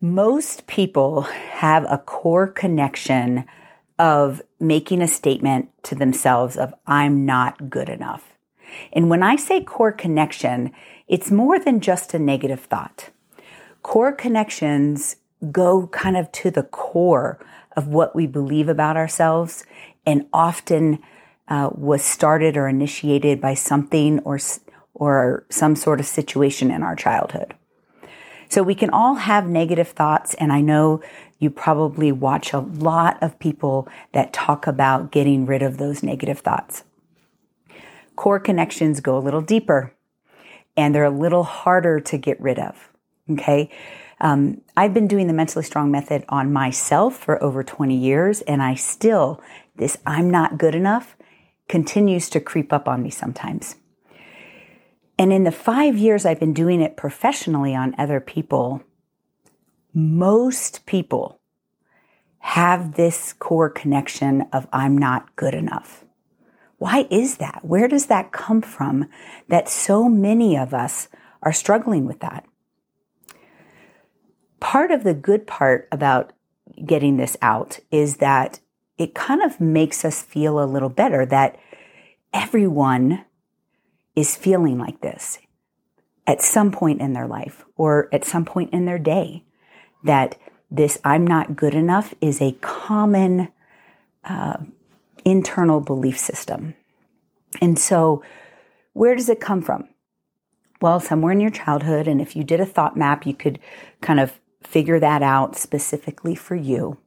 Most people have a core connection of making a statement to themselves of, I'm not good enough. And when I say core connection, it's more than just a negative thought. Core connections go kind of to the core of what we believe about ourselves and often uh, was started or initiated by something or, or some sort of situation in our childhood. So we can all have negative thoughts, and I know you probably watch a lot of people that talk about getting rid of those negative thoughts. Core connections go a little deeper and they're a little harder to get rid of. Okay. Um, I've been doing the mentally strong method on myself for over 20 years, and I still, this I'm not good enough continues to creep up on me sometimes. And in the five years I've been doing it professionally on other people, most people have this core connection of I'm not good enough. Why is that? Where does that come from that so many of us are struggling with that? Part of the good part about getting this out is that it kind of makes us feel a little better that everyone is feeling like this at some point in their life or at some point in their day. That this I'm not good enough is a common uh, internal belief system. And so, where does it come from? Well, somewhere in your childhood, and if you did a thought map, you could kind of figure that out specifically for you.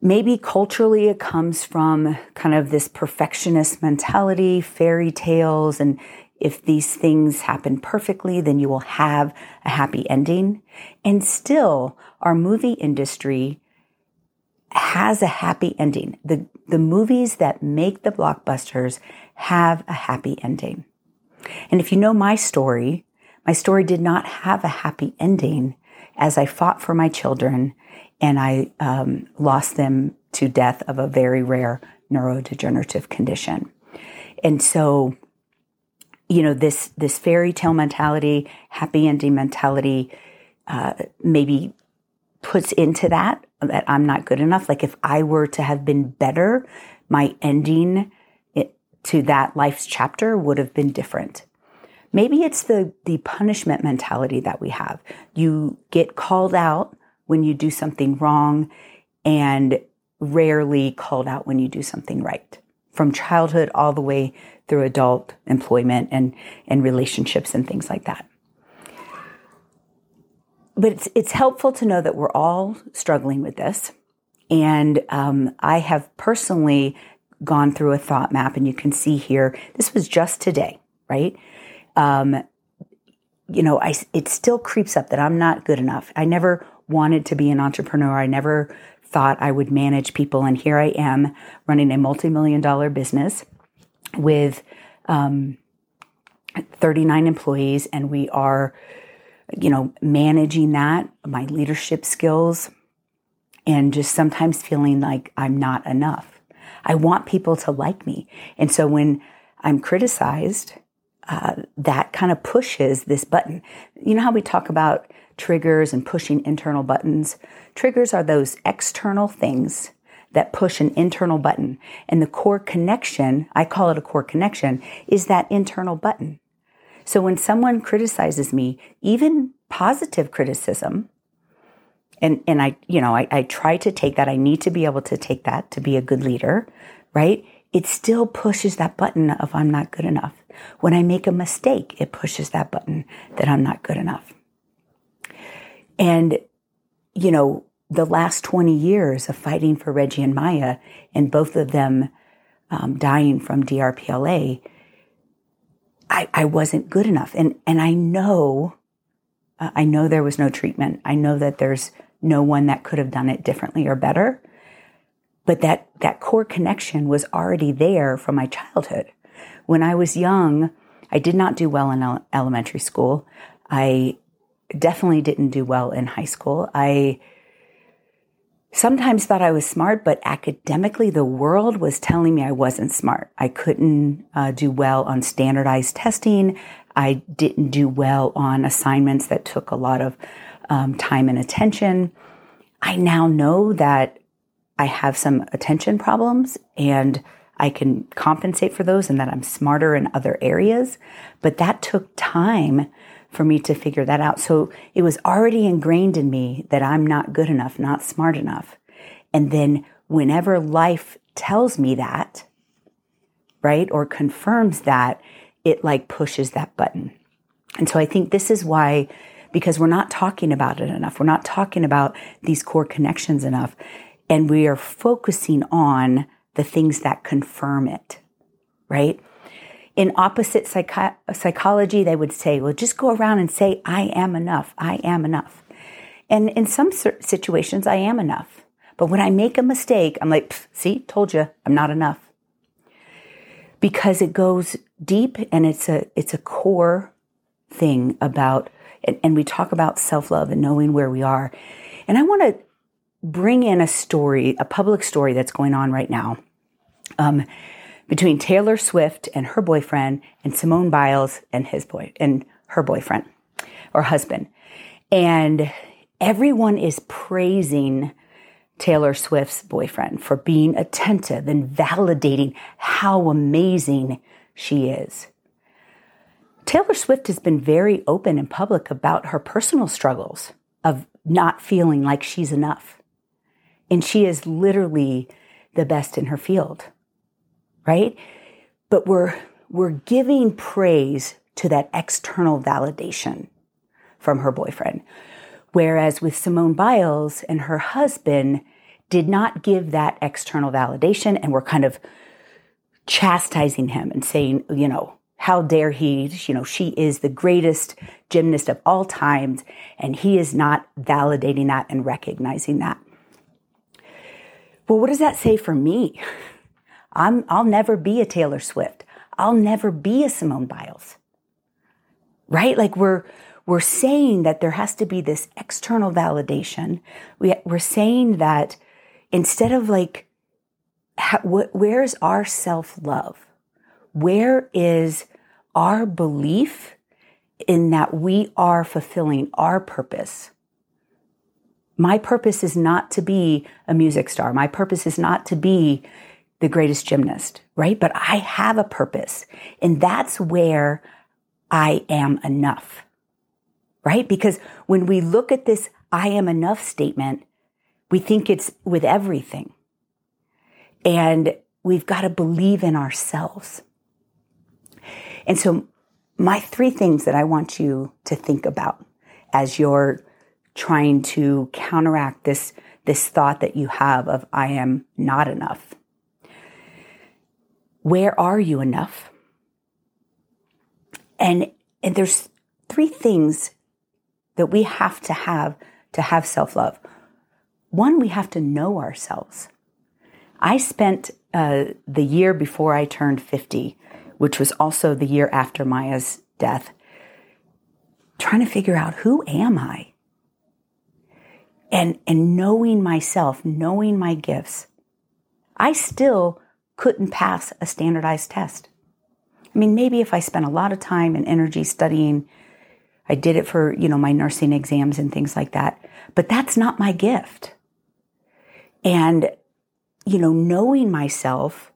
Maybe culturally it comes from kind of this perfectionist mentality, fairy tales, and if these things happen perfectly, then you will have a happy ending. And still, our movie industry has a happy ending. The, the movies that make the blockbusters have a happy ending. And if you know my story, my story did not have a happy ending as I fought for my children and I um, lost them to death of a very rare neurodegenerative condition. And so, you know, this this fairy tale mentality, happy ending mentality, uh, maybe puts into that that I'm not good enough. Like if I were to have been better, my ending it, to that life's chapter would have been different. Maybe it's the the punishment mentality that we have. You get called out when you do something wrong and rarely called out when you do something right. From childhood all the way through adult employment and, and relationships and things like that. But it's, it's helpful to know that we're all struggling with this. And um, I have personally gone through a thought map, and you can see here, this was just today, right? Um, you know, I, it still creeps up that I'm not good enough. I never wanted to be an entrepreneur. I never thought I would manage people. And here I am running a multi million dollar business with um, 39 employees, and we are, you know, managing that, my leadership skills, and just sometimes feeling like I'm not enough. I want people to like me. And so when I'm criticized, uh, that kind of pushes this button. You know how we talk about triggers and pushing internal buttons. Triggers are those external things that push an internal button. And the core connection, I call it a core connection, is that internal button. So when someone criticizes me, even positive criticism, and, and I, you know, I, I try to take that. I need to be able to take that to be a good leader, right? It still pushes that button of I'm not good enough. When I make a mistake, it pushes that button that I'm not good enough. And, you know, the last 20 years of fighting for Reggie and Maya and both of them um, dying from DRPLA, I, I wasn't good enough. And, and I know, uh, I know there was no treatment. I know that there's no one that could have done it differently or better. But that, that core connection was already there from my childhood. When I was young, I did not do well in elementary school. I definitely didn't do well in high school. I sometimes thought I was smart, but academically, the world was telling me I wasn't smart. I couldn't uh, do well on standardized testing. I didn't do well on assignments that took a lot of um, time and attention. I now know that I have some attention problems and I can compensate for those and that I'm smarter in other areas. But that took time for me to figure that out. So it was already ingrained in me that I'm not good enough, not smart enough. And then whenever life tells me that, right, or confirms that, it like pushes that button. And so I think this is why, because we're not talking about it enough, we're not talking about these core connections enough, and we are focusing on the things that confirm it, right? In opposite psychology, they would say, well, just go around and say, I am enough, I am enough. And in some situations, I am enough. But when I make a mistake, I'm like, see, told you, I'm not enough. Because it goes deep and it's a it's a core thing about and, and we talk about self-love and knowing where we are. And I want to bring in a story, a public story that's going on right now. Um, between Taylor Swift and her boyfriend and Simone Biles and his boy and her boyfriend or husband. And everyone is praising Taylor Swift's boyfriend for being attentive and validating how amazing she is. Taylor Swift has been very open and public about her personal struggles of not feeling like she's enough. And she is literally the best in her field, right? But we're, we're giving praise to that external validation from her boyfriend. Whereas with Simone Biles and her husband did not give that external validation and were kind of chastising him and saying, you know, how dare he, you know, she is the greatest gymnast of all times and he is not validating that and recognizing that. Well, what does that say for me? I'm, I'll never be a Taylor Swift. I'll never be a Simone Biles. Right? Like we're, we're saying that there has to be this external validation. We, we're saying that instead of like, where's our self love? Where is our belief in that we are fulfilling our purpose? My purpose is not to be a music star. My purpose is not to be the greatest gymnast, right? But I have a purpose. And that's where I am enough right? Because when we look at this I am enough statement, we think it's with everything. And we've got to believe in ourselves. And so, my three things that I want you to think about as you're trying to counteract this, this thought that you have of I am not enough. Where are you enough? And, and there's three things that we have to have to have self love. One, we have to know ourselves. I spent uh, the year before I turned 50, which was also the year after Maya's death, trying to figure out who am I? And, and knowing myself, knowing my gifts. I still couldn't pass a standardized test. I mean, maybe if I spent a lot of time and energy studying I did it for, you know, my nursing exams and things like that. But that's not my gift. And, you know, knowing myself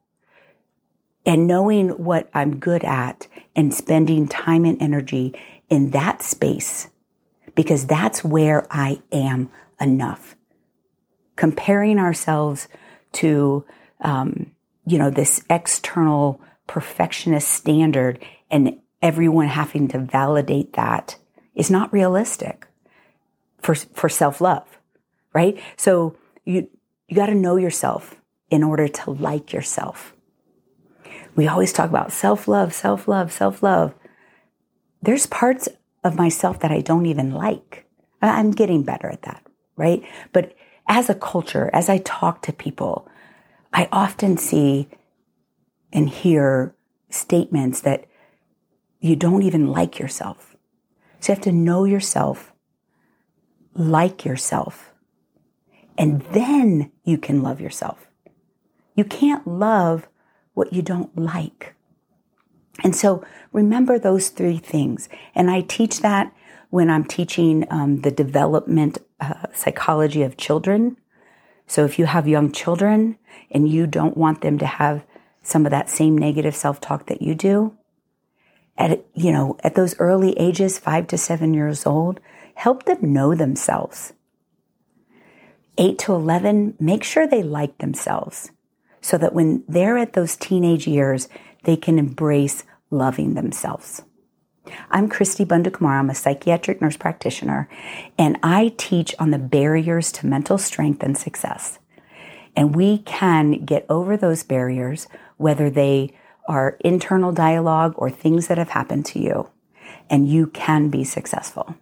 and knowing what I'm good at and spending time and energy in that space, because that's where I am enough. Comparing ourselves to, um, you know, this external perfectionist standard and everyone having to validate that is not realistic for, for self love, right? So you, you got to know yourself in order to like yourself. We always talk about self love, self love, self love. There's parts of myself that I don't even like. I'm getting better at that, right? But as a culture, as I talk to people, I often see and hear statements that you don't even like yourself. So you have to know yourself, like yourself, and then you can love yourself. You can't love what you don't like. And so remember those three things. And I teach that when I'm teaching um, the development uh, psychology of children. So if you have young children and you don't want them to have some of that same negative self-talk that you do, at you know at those early ages, five to seven years old, help them know themselves. Eight to eleven, make sure they like themselves, so that when they're at those teenage years, they can embrace loving themselves. I'm Cristi Bundukamara. I'm a psychiatric nurse practitioner, and I teach on the barriers to mental strength and success. And we can get over those barriers, whether they are internal dialogue or things that have happened to you, and you can be successful.